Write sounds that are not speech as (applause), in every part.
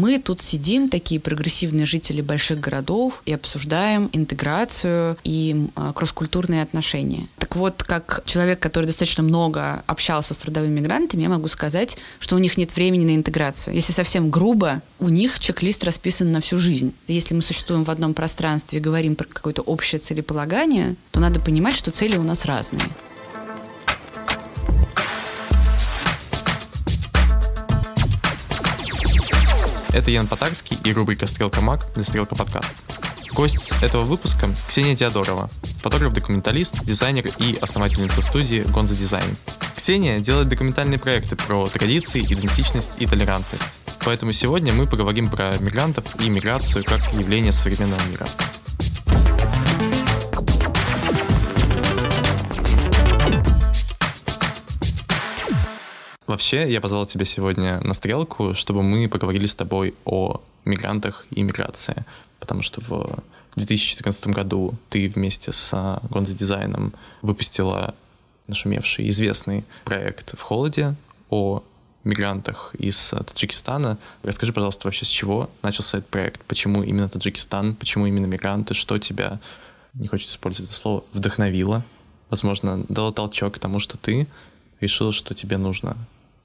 мы тут сидим, такие прогрессивные жители больших городов, и обсуждаем интеграцию и э, кросс-культурные отношения. Так вот, как человек, который достаточно много общался с трудовыми мигрантами, я могу сказать, что у них нет времени на интеграцию. Если совсем грубо, у них чек-лист расписан на всю жизнь. Если мы существуем в одном пространстве и говорим про какое-то общее целеполагание, то надо понимать, что цели у нас разные. Это Ян Потарский и рубрика «Стрелка Мак» для «Стрелка Подкаст». Гость этого выпуска – Ксения Теодорова, фотограф-документалист, дизайнер и основательница студии Гонза Дизайн. Ксения делает документальные проекты про традиции, идентичность и толерантность. Поэтому сегодня мы поговорим про мигрантов и миграцию как явление современного мира. Вообще, я позвал тебя сегодня на стрелку, чтобы мы поговорили с тобой о мигрантах и миграции. Потому что в 2014 году ты вместе с Гонзо Дизайном выпустила нашумевший известный проект в холоде о мигрантах из Таджикистана. Расскажи, пожалуйста, вообще с чего начался этот проект? Почему именно Таджикистан? Почему именно мигранты? Что тебя, не хочется использовать это слово, вдохновило? Возможно, дало толчок к тому, что ты решил, что тебе нужно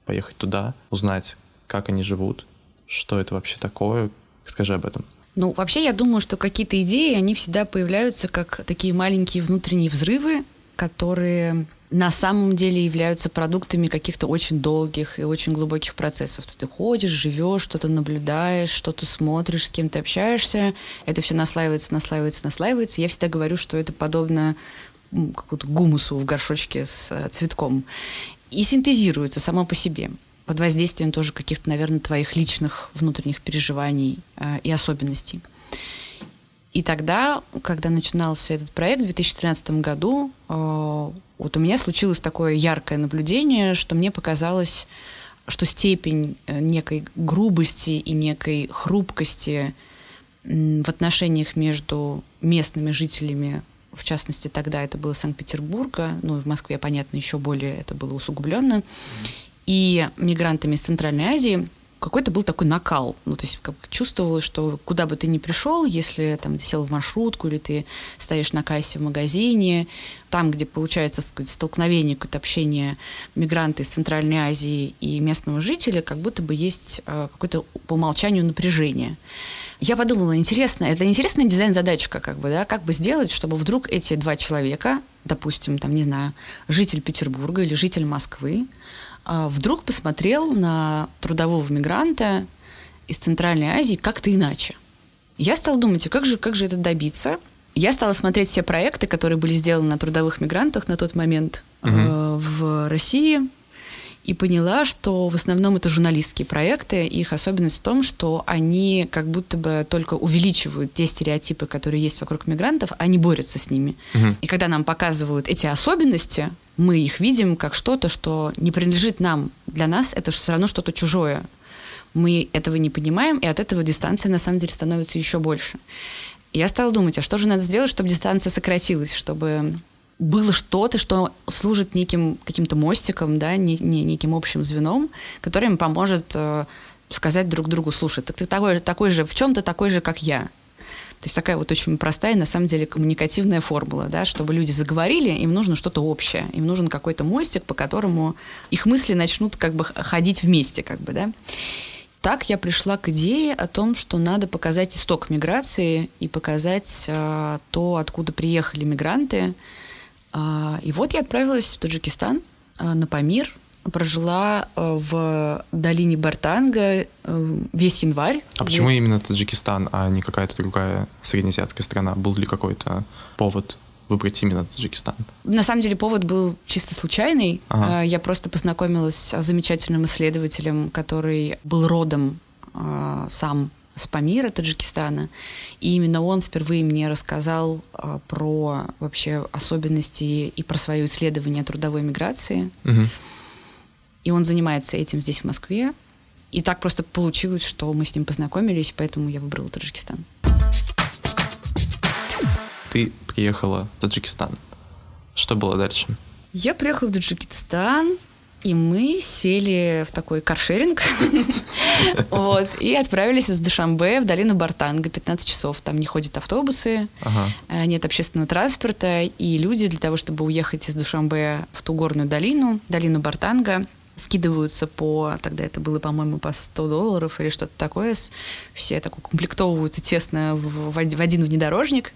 поехать туда, узнать, как они живут, что это вообще такое. Скажи об этом. Ну, вообще, я думаю, что какие-то идеи, они всегда появляются как такие маленькие внутренние взрывы, которые на самом деле являются продуктами каких-то очень долгих и очень глубоких процессов. Ты ходишь, живешь, что-то наблюдаешь, что-то смотришь, с кем то общаешься, это все наслаивается, наслаивается, наслаивается. Я всегда говорю, что это подобно какому-то гумусу в горшочке с э, цветком и синтезируется само по себе под воздействием тоже каких-то, наверное, твоих личных внутренних переживаний э, и особенностей. И тогда, когда начинался этот проект в 2013 году, э, вот у меня случилось такое яркое наблюдение, что мне показалось, что степень э, некой грубости и некой хрупкости в отношениях между местными жителями в частности, тогда это было Санкт-Петербурга, ну, в Москве, понятно, еще более это было усугубленно, и мигрантами из Центральной Азии какой-то был такой накал. Ну, то есть как чувствовалось, что куда бы ты ни пришел, если там, ты сел в маршрутку или ты стоишь на кассе в магазине, там, где получается столкновение, какое-то общение мигранта из Центральной Азии и местного жителя, как будто бы есть э, какое-то по умолчанию напряжение. Я подумала, интересно, это интересная дизайн-задачка, как бы, да, как бы сделать, чтобы вдруг эти два человека, допустим, там, не знаю, житель Петербурга или житель Москвы, а, вдруг посмотрел на трудового мигранта из Центральной Азии как-то иначе. Я стала думать, а как же, как же это добиться? Я стала смотреть все проекты, которые были сделаны на трудовых мигрантах на тот момент угу. э, в России, и поняла, что в основном это журналистские проекты. Их особенность в том, что они как будто бы только увеличивают те стереотипы, которые есть вокруг мигрантов, а не борются с ними. Угу. И когда нам показывают эти особенности, мы их видим как что-то, что не принадлежит нам. Для нас это все равно что-то чужое. Мы этого не понимаем, и от этого дистанция на самом деле становится еще больше. Я стала думать, а что же надо сделать, чтобы дистанция сократилась, чтобы было что-то, что служит неким каким-то мостиком, да, не, не, неким общим звеном, которое им поможет э, сказать друг другу, слушай, так ты такой, такой же, в чем-то такой же, как я. То есть такая вот очень простая, на самом деле, коммуникативная формула, да, чтобы люди заговорили, им нужно что-то общее, им нужен какой-то мостик, по которому их мысли начнут как бы ходить вместе, как бы, да. Так я пришла к идее о том, что надо показать исток миграции и показать э, то, откуда приехали мигранты, и вот я отправилась в Таджикистан а, на Памир, прожила а, в долине Бартанга весь январь. А почему именно Таджикистан, а не какая-то другая среднеазиатская страна? Был ли какой-то повод выбрать именно Таджикистан? На самом деле повод был чисто случайный. Ага. Я просто познакомилась с замечательным исследователем, который был родом сам с Памира, Таджикистана. И именно он впервые мне рассказал а, про вообще особенности и про свое исследование трудовой миграции. Угу. И он занимается этим здесь, в Москве. И так просто получилось, что мы с ним познакомились, поэтому я выбрала Таджикистан. Ты приехала в Таджикистан. Что было дальше? Я приехала в Таджикистан, и мы сели в такой каршеринг (laughs) вот, и отправились из Душамбе в долину Бартанга, 15 часов. Там не ходят автобусы, ага. Э, нет общественного транспорта, и люди для того, чтобы уехать из Душамбе в ту горную долину, долину Бартанга, скидываются по, тогда это было, по-моему, по 100 долларов или что-то такое, все так укомплектовываются тесно в, в один внедорожник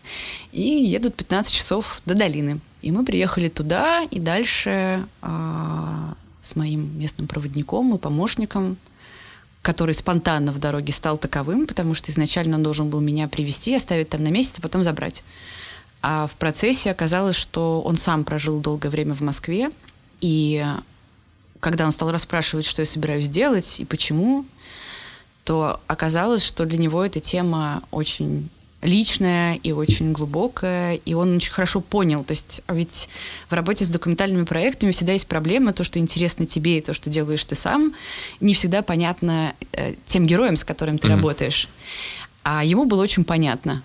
и едут 15 часов до долины. И мы приехали туда, и дальше э, с моим местным проводником и помощником, который спонтанно в дороге стал таковым, потому что изначально он должен был меня привести, оставить там на месяц, а потом забрать. А в процессе оказалось, что он сам прожил долгое время в Москве, и когда он стал расспрашивать, что я собираюсь делать и почему, то оказалось, что для него эта тема очень личная и очень глубокая, и он очень хорошо понял. То есть а ведь в работе с документальными проектами всегда есть проблема, то, что интересно тебе и то, что делаешь ты сам, не всегда понятно э, тем героям, с которым ты mm-hmm. работаешь. А ему было очень понятно.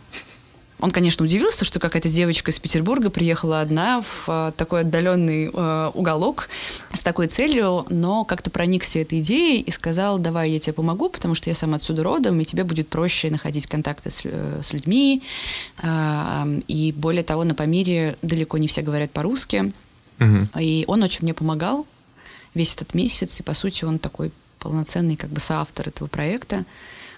Он, конечно, удивился, что какая-то девочка из Петербурга приехала одна в э, такой отдаленный э, уголок с такой целью, но как-то проникся этой идеей и сказал, давай я тебе помогу, потому что я сам отсюда родом, и тебе будет проще находить контакты с, э, с людьми. Э, и более того, на Памире далеко не все говорят по-русски. Угу. И он очень мне помогал весь этот месяц, и, по сути, он такой полноценный как бы соавтор этого проекта.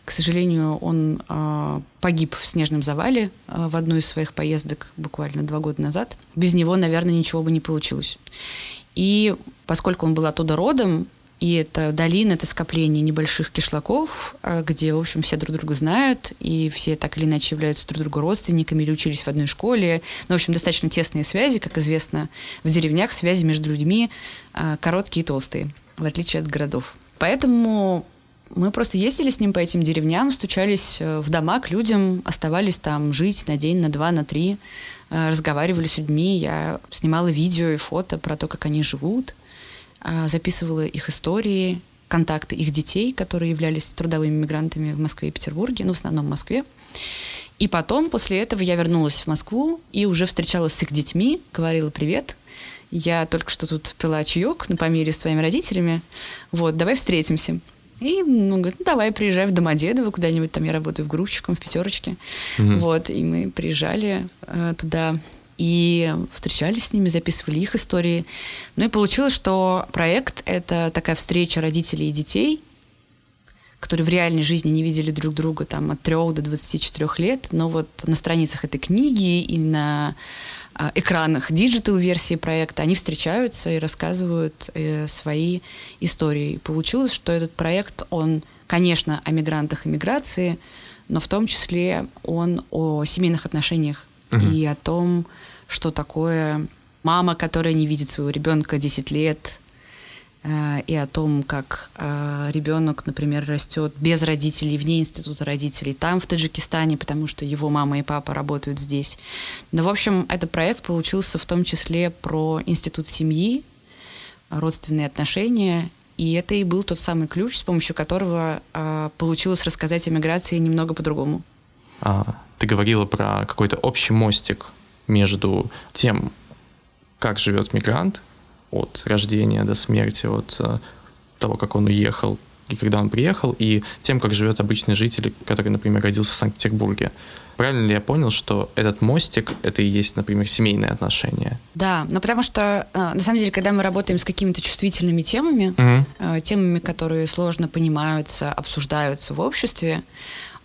К сожалению, он э, погиб в снежном завале э, в одну из своих поездок буквально два года назад. Без него, наверное, ничего бы не получилось. И поскольку он был оттуда родом, и это долина, это скопление небольших кишлаков, э, где, в общем, все друг друга знают, и все так или иначе являются друг другу родственниками или учились в одной школе. Ну, в общем, достаточно тесные связи, как известно, в деревнях связи между людьми короткие и толстые, в отличие от городов. Поэтому мы просто ездили с ним по этим деревням, стучались э, в дома к людям, оставались там жить на день, на два, на три, э, разговаривали с людьми. Я снимала видео и фото про то, как они живут, э, записывала их истории, контакты их детей, которые являлись трудовыми мигрантами в Москве и Петербурге, ну, в основном в Москве. И потом, после этого, я вернулась в Москву и уже встречалась с их детьми, говорила «Привет, я только что тут пила чаек на помире с твоими родителями, вот, давай встретимся». И ну, говорит, ну давай приезжай в Домодедово куда-нибудь, там я работаю в грузчиком, в пятерочке. Mm-hmm. Вот, и мы приезжали э, туда и встречались с ними, записывали их истории. Ну и получилось, что проект — это такая встреча родителей и детей, которые в реальной жизни не видели друг друга там от 3 до 24 лет, но вот на страницах этой книги и на экранах digital -версии проекта, они встречаются и рассказывают э, свои истории. И получилось, что этот проект, он, конечно, о мигрантах и миграции, но в том числе он о семейных отношениях угу. и о том, что такое мама, которая не видит своего ребенка 10 лет, и о том, как э, ребенок, например, растет без родителей, вне института родителей, там, в Таджикистане, потому что его мама и папа работают здесь. Но, в общем, этот проект получился в том числе про институт семьи, родственные отношения, и это и был тот самый ключ, с помощью которого э, получилось рассказать о миграции немного по-другому. А, ты говорила про какой-то общий мостик между тем, как живет мигрант, от рождения до смерти, от э, того, как он уехал и когда он приехал, и тем, как живет обычный житель, который, например, родился в Санкт-Петербурге. Правильно ли я понял, что этот мостик — это и есть, например, семейные отношения? Да, но потому что, э, на самом деле, когда мы работаем с какими-то чувствительными темами, угу. темами, которые сложно понимаются, обсуждаются в обществе,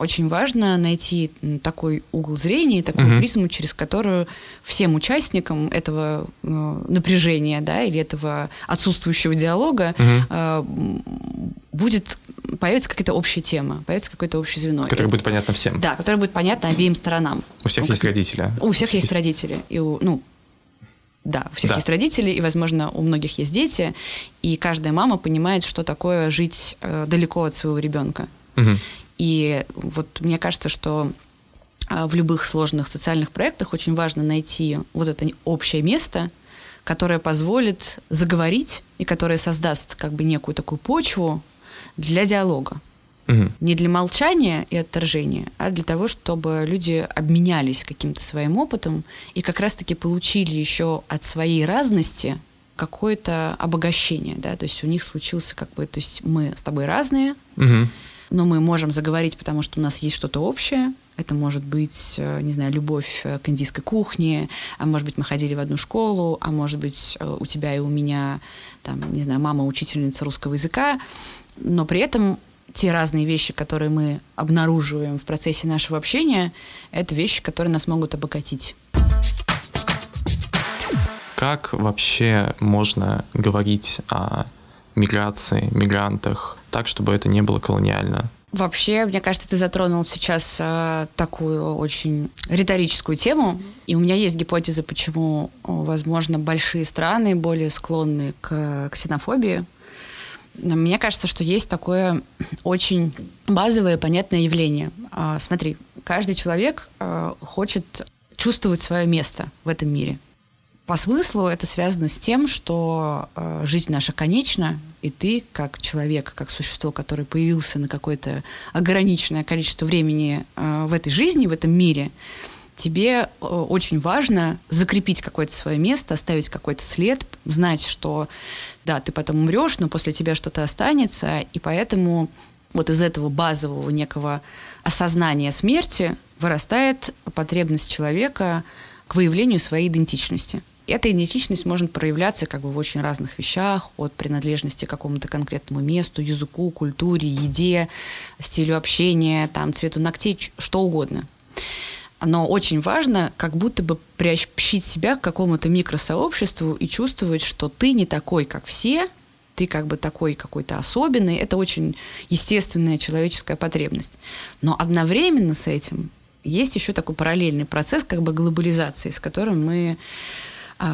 очень важно найти такой угол зрения, такую угу. призму, через которую всем участникам этого э, напряжения, да, или этого отсутствующего диалога угу. э, будет появится какая-то общая тема, появится какое-то общее звено. Которое будет понятно всем. Да, которое будет понятно обеим сторонам. У всех ну, есть родители. У всех есть, есть родители. И у, ну, да, у всех да. есть родители, и, возможно, у многих есть дети, и каждая мама понимает, что такое жить э, далеко от своего ребенка. Угу. И вот мне кажется, что а, в любых сложных социальных проектах очень важно найти вот это общее место, которое позволит заговорить и которое создаст как бы некую такую почву для диалога. Угу. Не для молчания и отторжения, а для того, чтобы люди обменялись каким-то своим опытом и как раз-таки получили еще от своей разности какое-то обогащение, да, то есть у них случился как бы, то есть мы с тобой разные, Мгм. Но мы можем заговорить, потому что у нас есть что-то общее. Это может быть, э, не знаю, любовь э, к индийской кухне, а может быть, мы ходили в одну школу, а может быть, э, у тебя и у меня, там, не знаю, мама учительница русского языка. Но при этом те разные вещи, которые мы обнаруживаем в процессе нашего общения, это вещи, которые нас могут обогатить. Как вообще можно говорить о миграции, мигрантах, так, чтобы это не было колониально? Вообще, мне кажется, ты затронул сейчас э, такую очень риторическую тему, и у меня есть гипотеза, почему, э, возможно, большие страны более склонны к ксенофобии. Мне кажется, что есть такое очень базовое, понятное явление. А, Смотри, каждый человек э, хочет чувствовать свое место в этом мире. По смыслу это связано с тем, что э, жизнь наша конечна, и ты, как человек, как существо, которое появился на какое-то ограниченное количество времени э, в этой жизни, в этом мире, тебе э, очень важно закрепить какое-то свое место, оставить какой-то след, знать, что да, ты потом умрешь, но после тебя что-то останется, и поэтому вот из этого базового некого осознания смерти вырастает потребность человека к выявлению своей идентичности. Эта идентичность может проявляться как бы в очень разных вещах, от принадлежности к какому-то конкретному месту, языку, культуре, еде, стилю общения, там, цвету ногтей, что угодно. Но очень важно как будто бы приобщить себя к какому-то микросообществу и чувствовать, что ты не такой, как все, ты как бы такой какой-то особенный. Это очень естественная человеческая потребность. Но одновременно с этим есть еще такой параллельный процесс как бы глобализации, с которым мы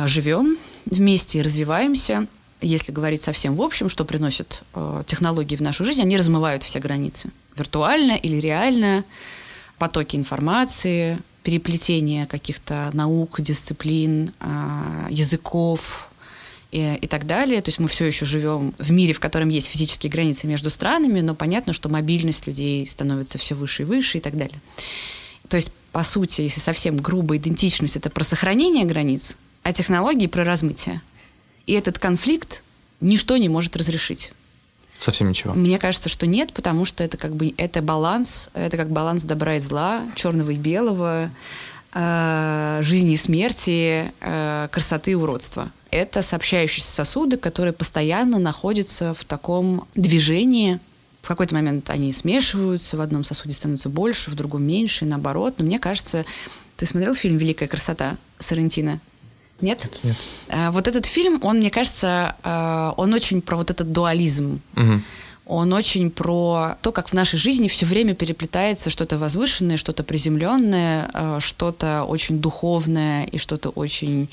живем вместе и развиваемся. Если говорить совсем в общем, что приносят э, технологии в нашу жизнь, они размывают все границы. Виртуально или реально, потоки информации, переплетение каких-то наук, дисциплин, а, языков и, и так далее. То есть мы все еще живем в мире, в котором есть физические границы между странами, но понятно, что мобильность людей становится все выше и выше и так далее. То есть, по сути, если совсем грубо идентичность это про сохранение границ, а технологии про размытие. И этот конфликт ничто не может разрешить. Совсем ничего. Мне кажется, что нет, потому что это как бы это баланс, это как баланс добра и зла, черного и белого, э, жизни и смерти, э, красоты и уродства. Это сообщающиеся сосуды, которые постоянно находятся в таком движении. В какой-то момент они смешиваются, в одном сосуде становится больше, в другом меньше, и наоборот. Но мне кажется, ты смотрел фильм «Великая красота» Сарантино? Нет? Нет, нет. А, Вот этот фильм, он, мне кажется, а, он очень про вот этот дуализм. Мгм. Он очень про то, как в нашей жизни все время переплетается что-то возвышенное, что-то приземленное, а, что-то очень духовное и что-то очень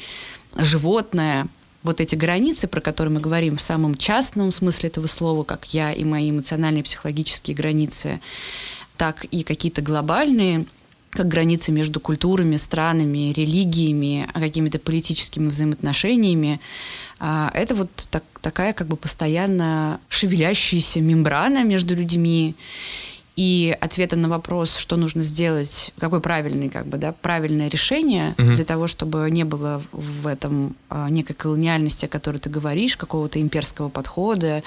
животное. Вот эти границы, про которые мы говорим в самом частном смысле этого слова, как я и мои эмоциональные психологические границы, так и какие-то глобальные, как границы между культурами, странами, религиями, какими-то политическими взаимоотношениями. А, Это вот так- такая как бы постоянно шевелящаяся мембрана между людьми. И ответа на вопрос, что нужно сделать, какое правильное, как бы, да, правильное решение Мгм. для того, чтобы не было в этом а, некой колониальности, о которой ты говоришь, какого-то имперского подхода,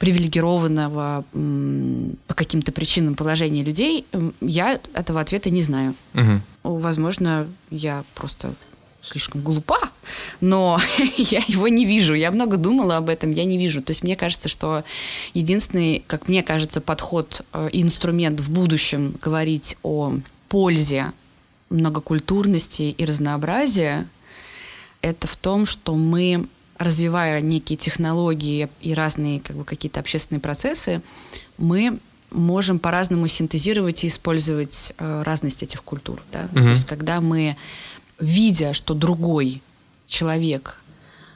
привилегированного м, по каким-то причинам положения людей, я этого ответа не знаю. Мгм. Возможно, я просто слишком глупа, но (laughs) я его не вижу. Я много думала об этом, я не вижу. То есть мне кажется, что единственный, как мне кажется, подход э, и инструмент в будущем говорить о пользе многокультурности и разнообразия, это в том, что мы, развивая некие технологии и разные как бы, какие-то общественные процессы, мы можем по-разному синтезировать и использовать э, разность этих культур. Да? Мгм. То есть когда мы, видя, что другой человек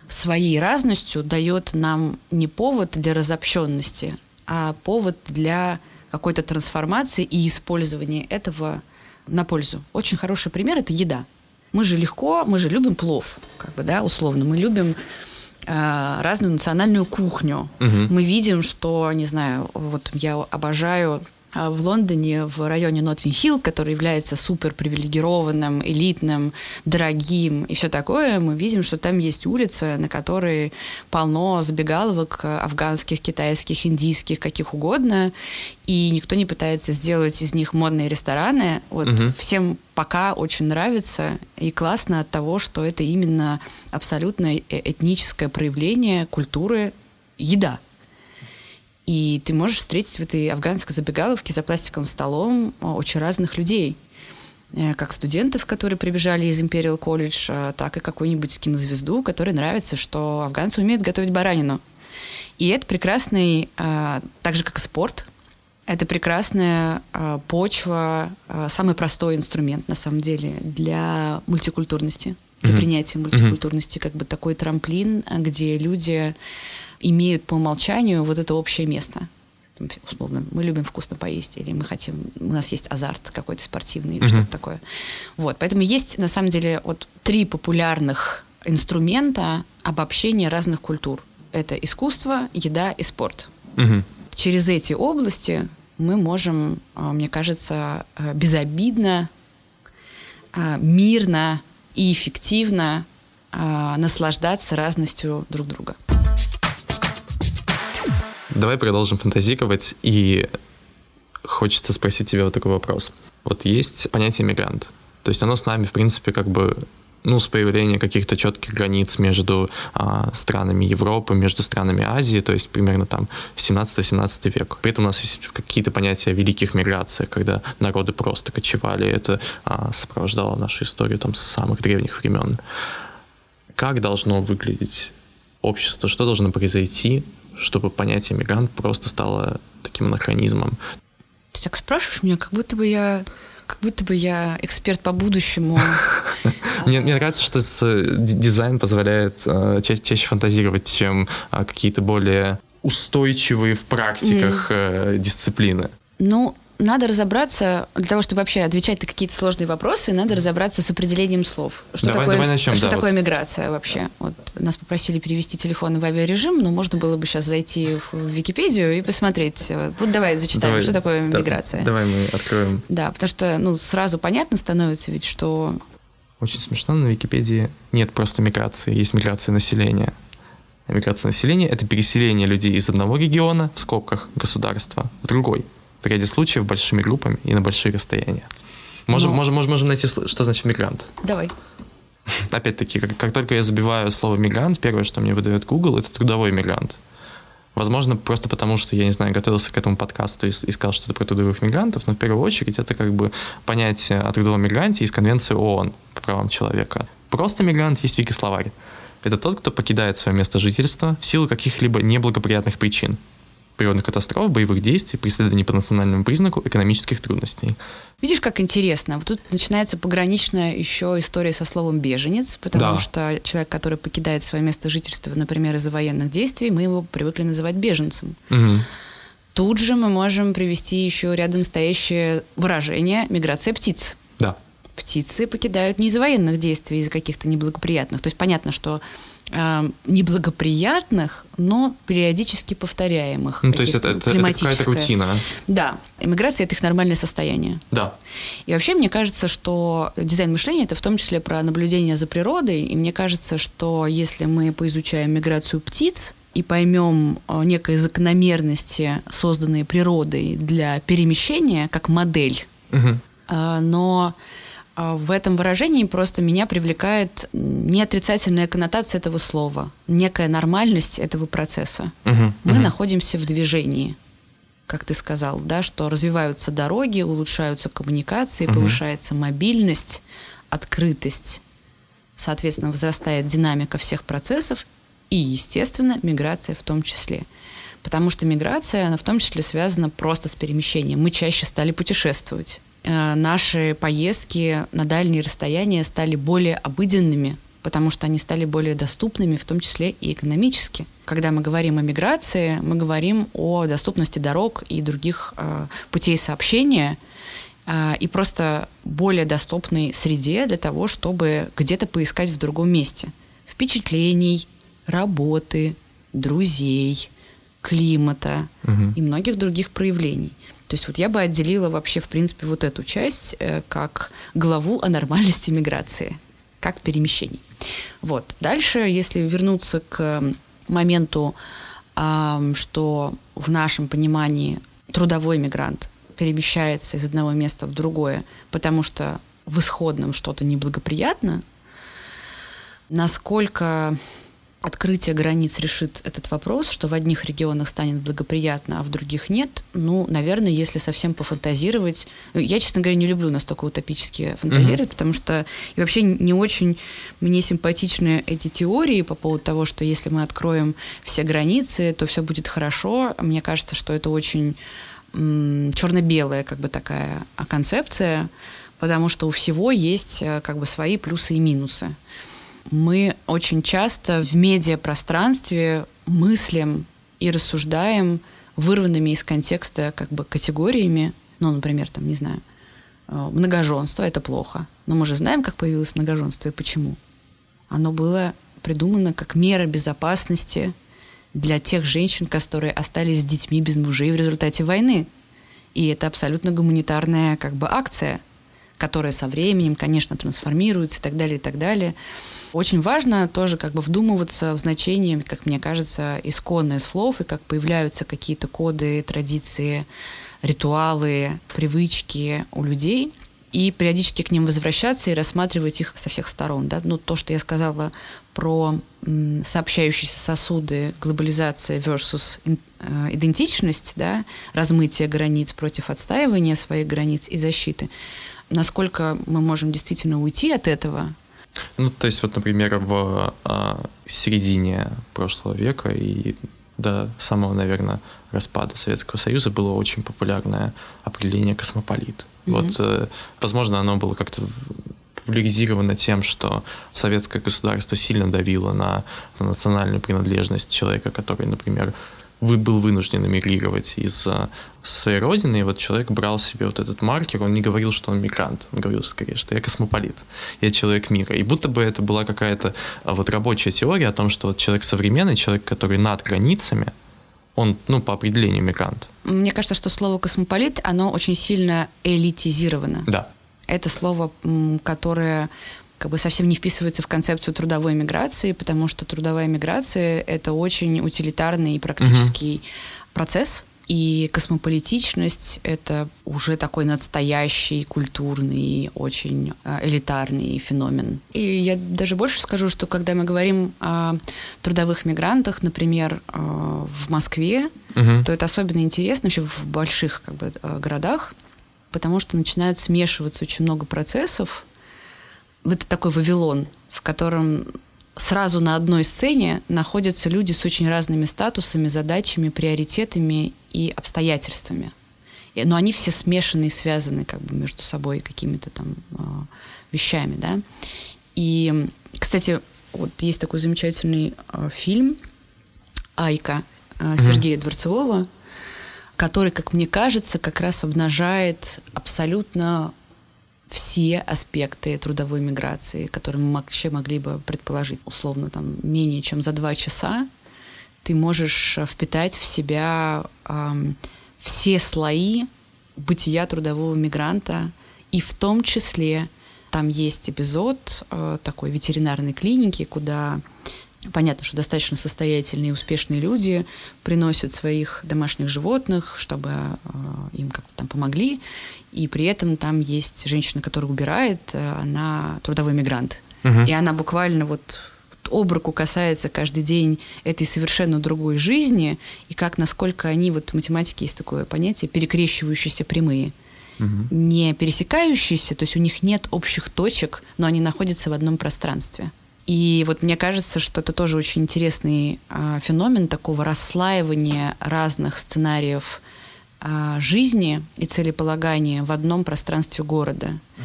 своей разностью дает нам не повод для разобщенности, а повод для какой-то трансформации и использования этого на пользу. Очень хороший пример – это еда. Мы же легко, мы же любим плов, как бы, да, условно. Мы любим э, разную национальную кухню. Мгм. Мы видим, что, не знаю, вот я обожаю в Лондоне, в районе Ноттинг-Хилл, который является супер привилегированным, элитным, дорогим и все такое, мы видим, что там есть улица, на которой полно забегаловок афганских, китайских, индийских, каких угодно, и никто не пытается сделать из них модные рестораны. Вот угу. всем пока очень нравится и классно от того, что это именно абсолютно э, этническое проявление культуры еда. И ты можешь встретить в этой афганской забегаловке за пластиковым столом а, очень разных людей. Э, как студентов, которые прибежали из Imperial College, а, так и какую-нибудь кинозвезду, которой нравится, что афганцы умеют готовить баранину. И это прекрасный, а, так же как и спорт, это прекрасная почва, самый простой инструмент, на самом деле, для мультикультурности, для mm-hmm. принятия мультикультурности, mm-hmm. как бы такой трамплин, где люди имеют по умолчанию вот это общее место. Условно, мы любим вкусно поесть, или мы хотим, у нас есть азарт какой-то спортивный, или mm-hmm. что-то такое. Вот, поэтому есть, на самом деле, вот три популярных инструмента обобщения разных культур. Это искусство, еда и спорт. Mm-hmm. Через эти области мы можем, а, мне кажется, а, безобидно, а, мирно и эффективно наслаждаться разностью друг друга. Давай продолжим фантазировать, и хочется спросить тебя вот такой вопрос. Вот есть понятие мигрант, то есть оно с нами, в принципе, как бы ну, с появлением каких-то четких границ между а, странами Европы, между странами Азии, то есть примерно там 17-17 век. При этом у нас есть какие-то понятия о великих миграциях, когда народы просто кочевали, это а, сопровождало нашу историю там с самых древних времен. Как должно выглядеть общество, что должно произойти, чтобы понятие мигрант просто стало таким анахронизмом. Ты так спрашиваешь меня, как будто бы я как будто бы я эксперт по будущему. (laughs) Мне, мне нравится, что дизайн позволяет э, ча- чаще фантазировать, чем э, какие-то более устойчивые в практиках э, дисциплины. Ну, надо разобраться, для того, чтобы вообще отвечать на какие-то сложные вопросы, надо разобраться с определением слов. Что давай, такое, давай начнем, что да, такое вот. миграция вообще? Вот нас попросили перевести телефон в авиарежим, но можно было бы сейчас зайти в Википедию и посмотреть. Вот давай зачитаем, давай, что такое да, миграция. Давай мы откроем. Да, потому что ну, сразу понятно становится ведь, что... Очень смешно, на Википедии нет просто миграции, есть миграция населения. Миграция населения – это переселение людей из одного региона, в скобках, государства, в другой – в ряде случаев большими группами и на большие расстояния. Можем, ну, можем, можем, можем найти, что значит мигрант. Давай. (laughs) Опять-таки, как, как только я забиваю слово мигрант, первое, что мне выдает Google, это трудовой мигрант. Возможно, просто потому, что я, не знаю, готовился к этому подкасту и, и сказал что-то про трудовых мигрантов, но в первую очередь это как бы понятие о трудовом мигранте из Конвенции ООН по правам человека. Просто мигрант есть вики-словарь. Это тот, кто покидает свое место жительства в силу каких-либо неблагоприятных причин природных катастроф, боевых действий, преследований по национальному признаку, экономических трудностей. Видишь, как интересно. Вот тут начинается пограничная еще история со словом «беженец», потому да. что человек, который покидает свое место жительства, например, из-за военных действий, мы его привыкли называть беженцем. Угу. Тут же мы можем привести еще рядом стоящее выражение «миграция птиц». Да. Птицы покидают не из-за военных действий, а из-за каких-то неблагоприятных. То есть понятно, что неблагоприятных, но периодически повторяемых. Ну, то есть это, это, это какая-то рутина. Да. Эмиграция – это их нормальное состояние. Да. И вообще мне кажется, что дизайн мышления – это в том числе про наблюдение за природой. И мне кажется, что если мы поизучаем миграцию птиц, и поймем э, некие закономерности, созданные природой для перемещения, как модель, угу. но в этом выражении просто меня привлекает не отрицательная коннотация этого слова, некая нормальность этого процесса. Угу, Мы угу. находимся в движении, как ты сказал, да, что развиваются дороги, улучшаются коммуникации, угу. повышается мобильность, открытость, соответственно, возрастает динамика всех процессов и, естественно, миграция в том числе. Потому что миграция, она в том числе связана просто с перемещением. Мы чаще стали путешествовать наши поездки на дальние расстояния стали более обыденными, потому что они стали более доступными, в том числе и экономически. Когда мы говорим о миграции, мы говорим о доступности дорог и других э, путей сообщения э, и просто более доступной среде для того, чтобы где-то поискать в другом месте впечатлений, работы, друзей, климата угу. и многих других проявлений. То есть вот я бы отделила вообще, в принципе, вот эту часть э, как главу о нормальности миграции, как перемещений. Вот. Дальше, если вернуться к моменту, что в нашем понимании трудовой мигрант перемещается из одного места в другое, потому что в исходном что-то неблагоприятно, насколько открытие границ решит этот вопрос, что в одних регионах станет благоприятно, а в других нет, ну, наверное, если совсем пофантазировать, ну, я, честно говоря, не люблю настолько утопические фантазировать, mm-hmm. потому что и вообще не очень мне симпатичны эти теории по поводу того, что если мы откроем все границы, то все будет хорошо. Мне кажется, что это очень м- черно-белая как бы такая концепция, потому что у всего есть э, как бы свои плюсы и минусы мы очень часто в медиапространстве мыслим и рассуждаем вырванными из контекста как бы категориями, ну, например, там, не знаю, э, многоженство – это плохо. Но мы же знаем, как появилось многоженство и почему. Оно было придумано как мера безопасности для тех женщин, которые остались с детьми без мужей в результате войны. И это абсолютно гуманитарная как бы акция – которая со временем, конечно, трансформируется и так далее, и так далее. Очень важно тоже как бы вдумываться в значение, как мне кажется, исконных слов и как появляются какие-то коды, традиции, ритуалы, привычки у людей и периодически к ним возвращаться и рассматривать их со всех сторон. Да? Ну, то, что я сказала про сообщающиеся сосуды, глобализация versus э, идентичность, да, размытие границ против отстаивания своих границ и защиты – насколько мы можем действительно уйти от этого? Ну, то есть, вот, например, в а, середине прошлого века и до самого, наверное, распада Советского Союза было очень популярное определение космополит. Mm-hmm. Вот, э, возможно, оно было как-то популяризировано тем, что советское государство сильно давило на, на национальную принадлежность человека, который, например, вы, был вынужден эмигрировать из а, своей родины, и вот человек брал себе вот этот маркер, он не говорил, что он мигрант, он говорил скорее, что я космополит, я человек мира. И будто бы это была какая-то а, вот рабочая теория о том, что вот человек современный, человек, который над границами, он, ну, по определению мигрант. Мне кажется, что слово космополит, оно очень сильно элитизировано. Да. Это слово, которое как бы совсем не вписывается в концепцию трудовой миграции, потому что трудовая миграция — это очень утилитарный и практический угу. процесс, и космополитичность — это уже такой настоящий, культурный, очень э, элитарный феномен. И я даже больше скажу, что когда мы говорим о трудовых мигрантах, например, э, в Москве, угу. то это особенно интересно еще в больших как бы, э, городах, потому что начинают смешиваться очень много процессов, это такой Вавилон, в котором сразу на одной сцене находятся люди с очень разными статусами, задачами, приоритетами и обстоятельствами. Но они все смешаны и связаны как бы между собой какими-то там а, вещами, да. И, кстати, вот есть такой замечательный э, фильм «Айка» э, Сергея mm-hmm. Дворцевого, который, как мне кажется, как раз обнажает абсолютно все аспекты трудовой миграции, которые мы вообще могли бы предположить. Условно, там, менее чем за два часа ты можешь э, впитать в себя э, все слои бытия трудового мигранта, и в том числе там есть эпизод э, такой ветеринарной клиники, куда Понятно, что достаточно состоятельные и успешные люди приносят своих домашних животных, чтобы э, им как-то там помогли. И при этом там есть женщина, которая убирает, э, она трудовой мигрант. Угу. И она буквально вот об руку касается каждый день этой совершенно другой жизни, и как, насколько они, вот в математике есть такое понятие, перекрещивающиеся прямые. Угу. Не пересекающиеся, то есть у них нет общих точек, но они находятся в одном пространстве. И вот мне кажется, что это тоже очень интересный э, феномен такого расслаивания разных сценариев э, жизни и целеполагания в одном пространстве города. Угу.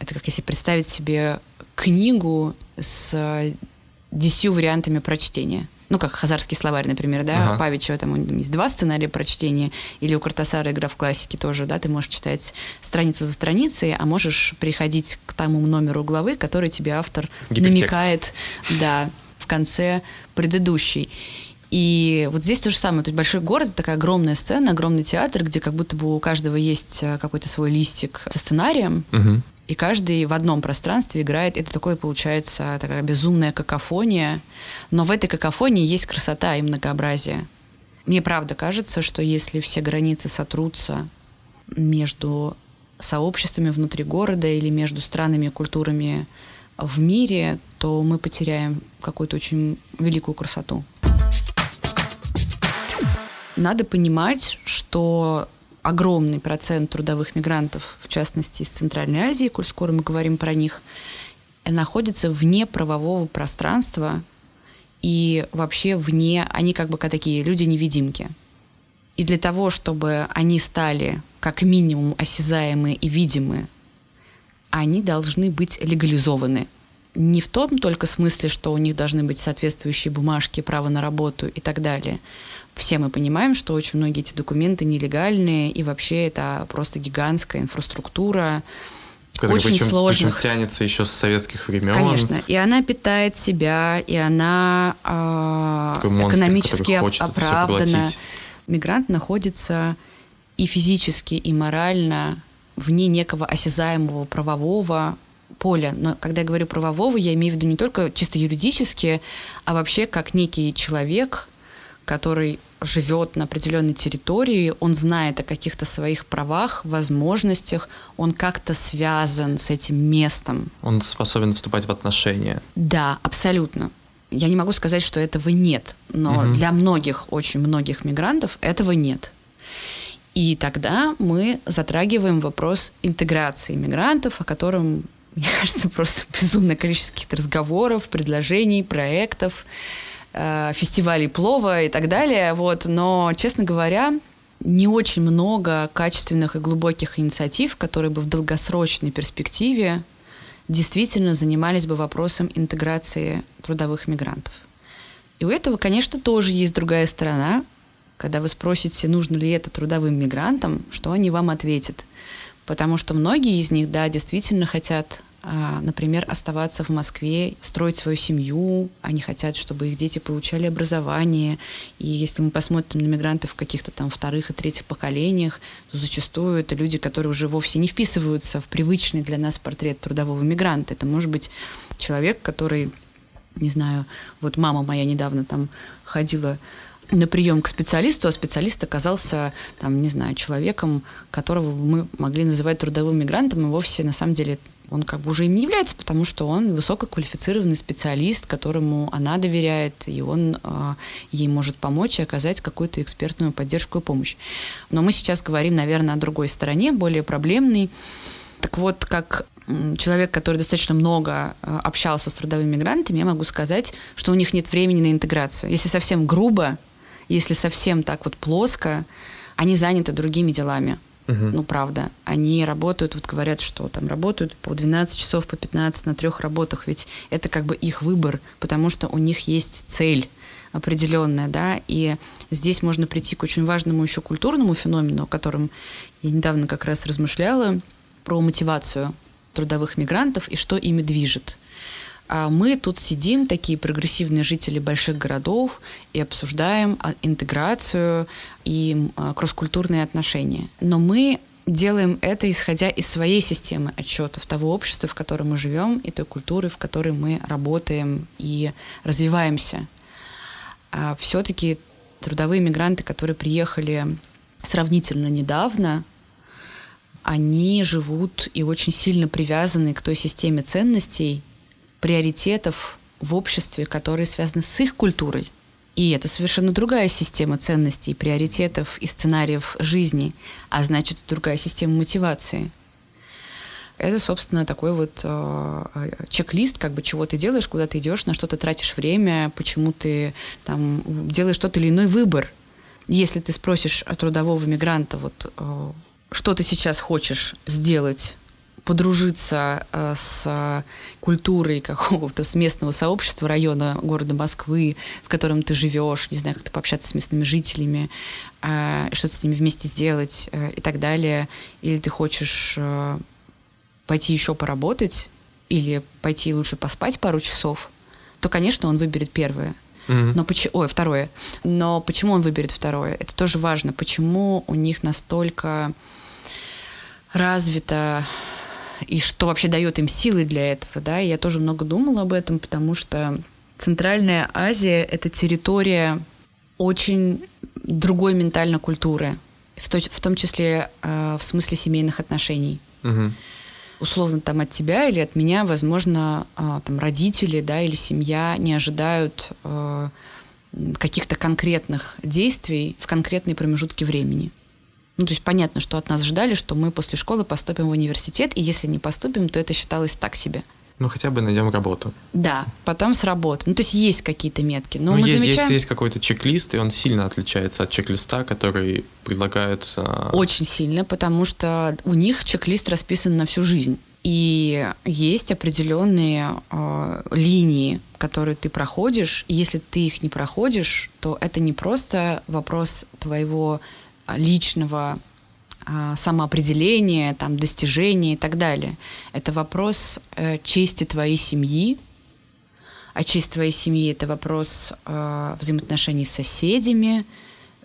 Это как если представить себе книгу с десятью вариантами прочтения ну, как Хазарский словарь, например, да, ага. Павичева, там есть два сценария прочтения, или у Картасара «Игра в классике» тоже, да, ты можешь читать страницу за страницей, а можешь приходить к тому номеру главы, который тебе автор Гипертекст. намекает, да, в конце предыдущей. И вот здесь то же самое. Есть большой город, такая огромная сцена, огромный театр, где как будто бы у каждого есть э, какой-то свой листик со сценарием. Мгм. И каждый в одном пространстве играет. Это такое получается такая безумная какофония. Но в этой какофонии есть красота и многообразие. Мне правда кажется, что если все границы сотрутся между сообществами внутри города или между странами и культурами в мире, то мы потеряем какую-то очень великую красоту. Надо понимать, что огромный процент трудовых мигрантов, в частности из Центральной Азии, коль скоро мы говорим про них, находится вне правового пространства и вообще вне, они как бы как такие люди-невидимки. И для того, чтобы они стали как минимум осязаемы и видимы, они должны быть легализованы. Не в том только смысле, что у них должны быть соответствующие бумажки, право на работу и так далее. Все мы понимаем, что очень многие эти документы нелегальные, и вообще это просто гигантская инфраструктура, Который очень причем, сложных. причем тянется еще с советских времен. Конечно. И она питает себя, и она Такой монстр, экономически это оправдана. Мигрант находится и физически, и морально вне некого осязаемого правового поля. Но когда я говорю правового, я имею в виду не только чисто юридически, а вообще как некий человек, который живет на определенной территории, он знает о каких-то своих правах, возможностях, он как-то связан с этим местом. Он способен вступать в отношения. Да, абсолютно. Я не могу сказать, что этого нет, но Мгм. для многих, очень многих мигрантов этого нет. И тогда мы затрагиваем вопрос интеграции мигрантов, о котором, мне кажется, просто безумное количество каких-то разговоров, предложений, проектов, э, фестивалей плова и так далее. Вот. Но, честно говоря, не очень много качественных и глубоких инициатив, которые бы в долгосрочной перспективе действительно занимались бы вопросом интеграции трудовых мигрантов. И у этого, конечно, тоже есть другая сторона. Когда вы спросите, нужно ли это трудовым мигрантам, что они вам ответят. Потому что многие из них, да, действительно хотят, например, оставаться в Москве, строить свою семью, они хотят, чтобы их дети получали образование. И если мы посмотрим на мигрантов в каких-то там вторых и третьих поколениях, то зачастую это люди, которые уже вовсе не вписываются в привычный для нас портрет трудового мигранта. Это может быть человек, который, не знаю, вот мама моя недавно там ходила на прием к специалисту, а специалист оказался, там, не знаю, человеком, которого мы могли называть трудовым мигрантом, и вовсе на самом деле он как бы уже им не является, потому что он высококвалифицированный специалист, которому она доверяет, и он э, ей может помочь и оказать какую-то экспертную поддержку и помощь. Но мы сейчас говорим, наверное, о другой стороне, более проблемной. Так вот, как человек, который достаточно много э, общался с трудовыми мигрантами, я могу сказать, что у них нет времени на интеграцию. Если совсем грубо, если совсем так вот плоско, они заняты другими делами. Ну, правда. Они работают, вот говорят, что там работают по 12 часов, по 15 на трех работах, ведь это как бы их выбор, потому что у них есть цель определенная, да, и здесь можно прийти к очень важному еще культурному феномену, о котором я недавно как раз размышляла, про мотивацию трудовых мигрантов и что ими движет. А мы тут сидим, такие прогрессивные жители больших городов, и обсуждаем а, интеграцию и а, кросс-культурные отношения. Но мы делаем это, исходя из своей системы отчетов того общества, в котором мы живем, и той культуры, в которой мы работаем и развиваемся. А все-таки трудовые мигранты, которые приехали сравнительно недавно, они живут и очень сильно привязаны к той системе ценностей, приоритетов в обществе, которые связаны с их культурой. И это совершенно другая система ценностей, приоритетов и сценариев жизни, а значит, другая система мотивации. Это, собственно, такой вот э, чек-лист, как бы чего ты делаешь, куда ты идешь, на что ты тратишь время, почему ты там делаешь тот или иной выбор. Если ты спросишь трудового мигранта, вот э, что ты сейчас хочешь сделать, подружиться э, с культурой какого-то, с местного сообщества района города Москвы, в котором ты живешь, не знаю, как-то пообщаться с местными жителями, э, что-то с ними вместе сделать э, и так далее, или ты хочешь пойти еще поработать, или пойти лучше поспать пару часов, то, конечно, он выберет первое. Mm-hmm. Но почему, ой, второе. Но почему он выберет второе? Это тоже важно. Почему у них настолько развито и что вообще дает им силы для этого, да? Я тоже много думала об этом, потому что Центральная Азия — это территория очень другой ментальной культуры, в, то, в том числе э, в смысле семейных отношений. Угу. Условно там от тебя или от меня, возможно, э, там родители, да, или семья не ожидают э, каких-то конкретных действий в конкретные промежутки времени. Ну, то есть понятно, что от нас ждали, что мы после школы поступим в университет, и если не поступим, то это считалось так себе. Ну, хотя бы найдем работу. Да, потом с работы. Ну, то есть есть какие-то метки. Но ну, мы есть, замечаем... есть, есть какой-то чек-лист, и он сильно отличается от чек-листа, который предлагают... Э... Очень сильно, потому что у них чек-лист расписан на всю жизнь. И есть определенные э, линии, которые ты проходишь. И если ты их не проходишь, то это не просто вопрос твоего личного а, самоопределение, там, достижения и так далее. Это вопрос э, чести твоей семьи, а честь твоей семьи – это вопрос э, взаимоотношений с соседями,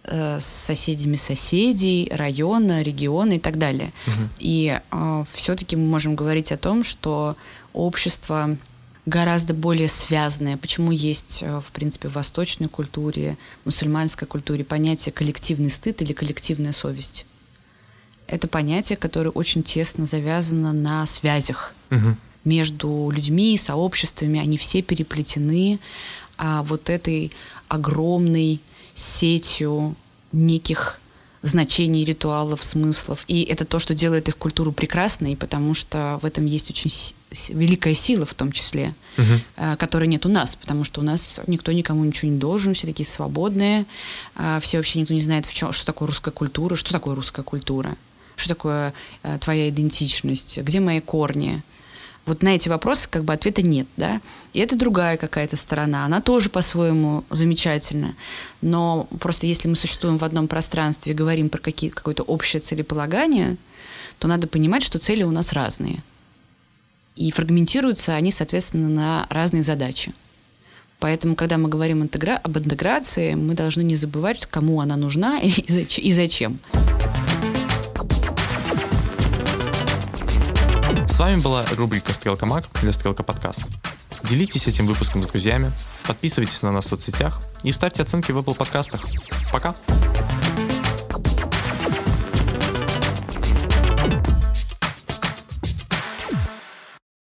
э, с соседями соседей, района, региона и так далее. Угу. И э, все-таки мы можем говорить о том, что общество гораздо более связанное. Почему есть, э, в принципе, в восточной культуре, мусульманской культуре понятие коллективный стыд или коллективная совесть? это понятие, которое очень тесно завязано на связях угу. между людьми, сообществами. Они все переплетены а, вот этой огромной сетью неких значений, ритуалов, смыслов. И это то, что делает их культуру прекрасной, потому что в этом есть очень великая сила в том числе, угу. которой нет у нас, потому что у нас никто никому ничего не должен, все такие свободные, а, все вообще никто не знает, в чем, что такое русская культура, что такое русская культура что такое э, твоя идентичность, где мои корни. Вот на эти вопросы как бы ответа нет, да. И это другая какая-то сторона, она тоже по-своему замечательна. Но просто если мы существуем в одном пространстве и говорим про какие, какое-то общее целеполагание, то надо понимать, что цели у нас разные. И фрагментируются они, соответственно, на разные задачи. Поэтому, когда мы говорим интегра- об интеграции, мы должны не забывать, кому она нужна и, (laughs) и зачем. С вами была рубрика «Стрелка Маг» для «Стрелка Подкаст». Делитесь этим выпуском с друзьями, подписывайтесь на нас в соцсетях и ставьте оценки в Apple подкастах. Пока!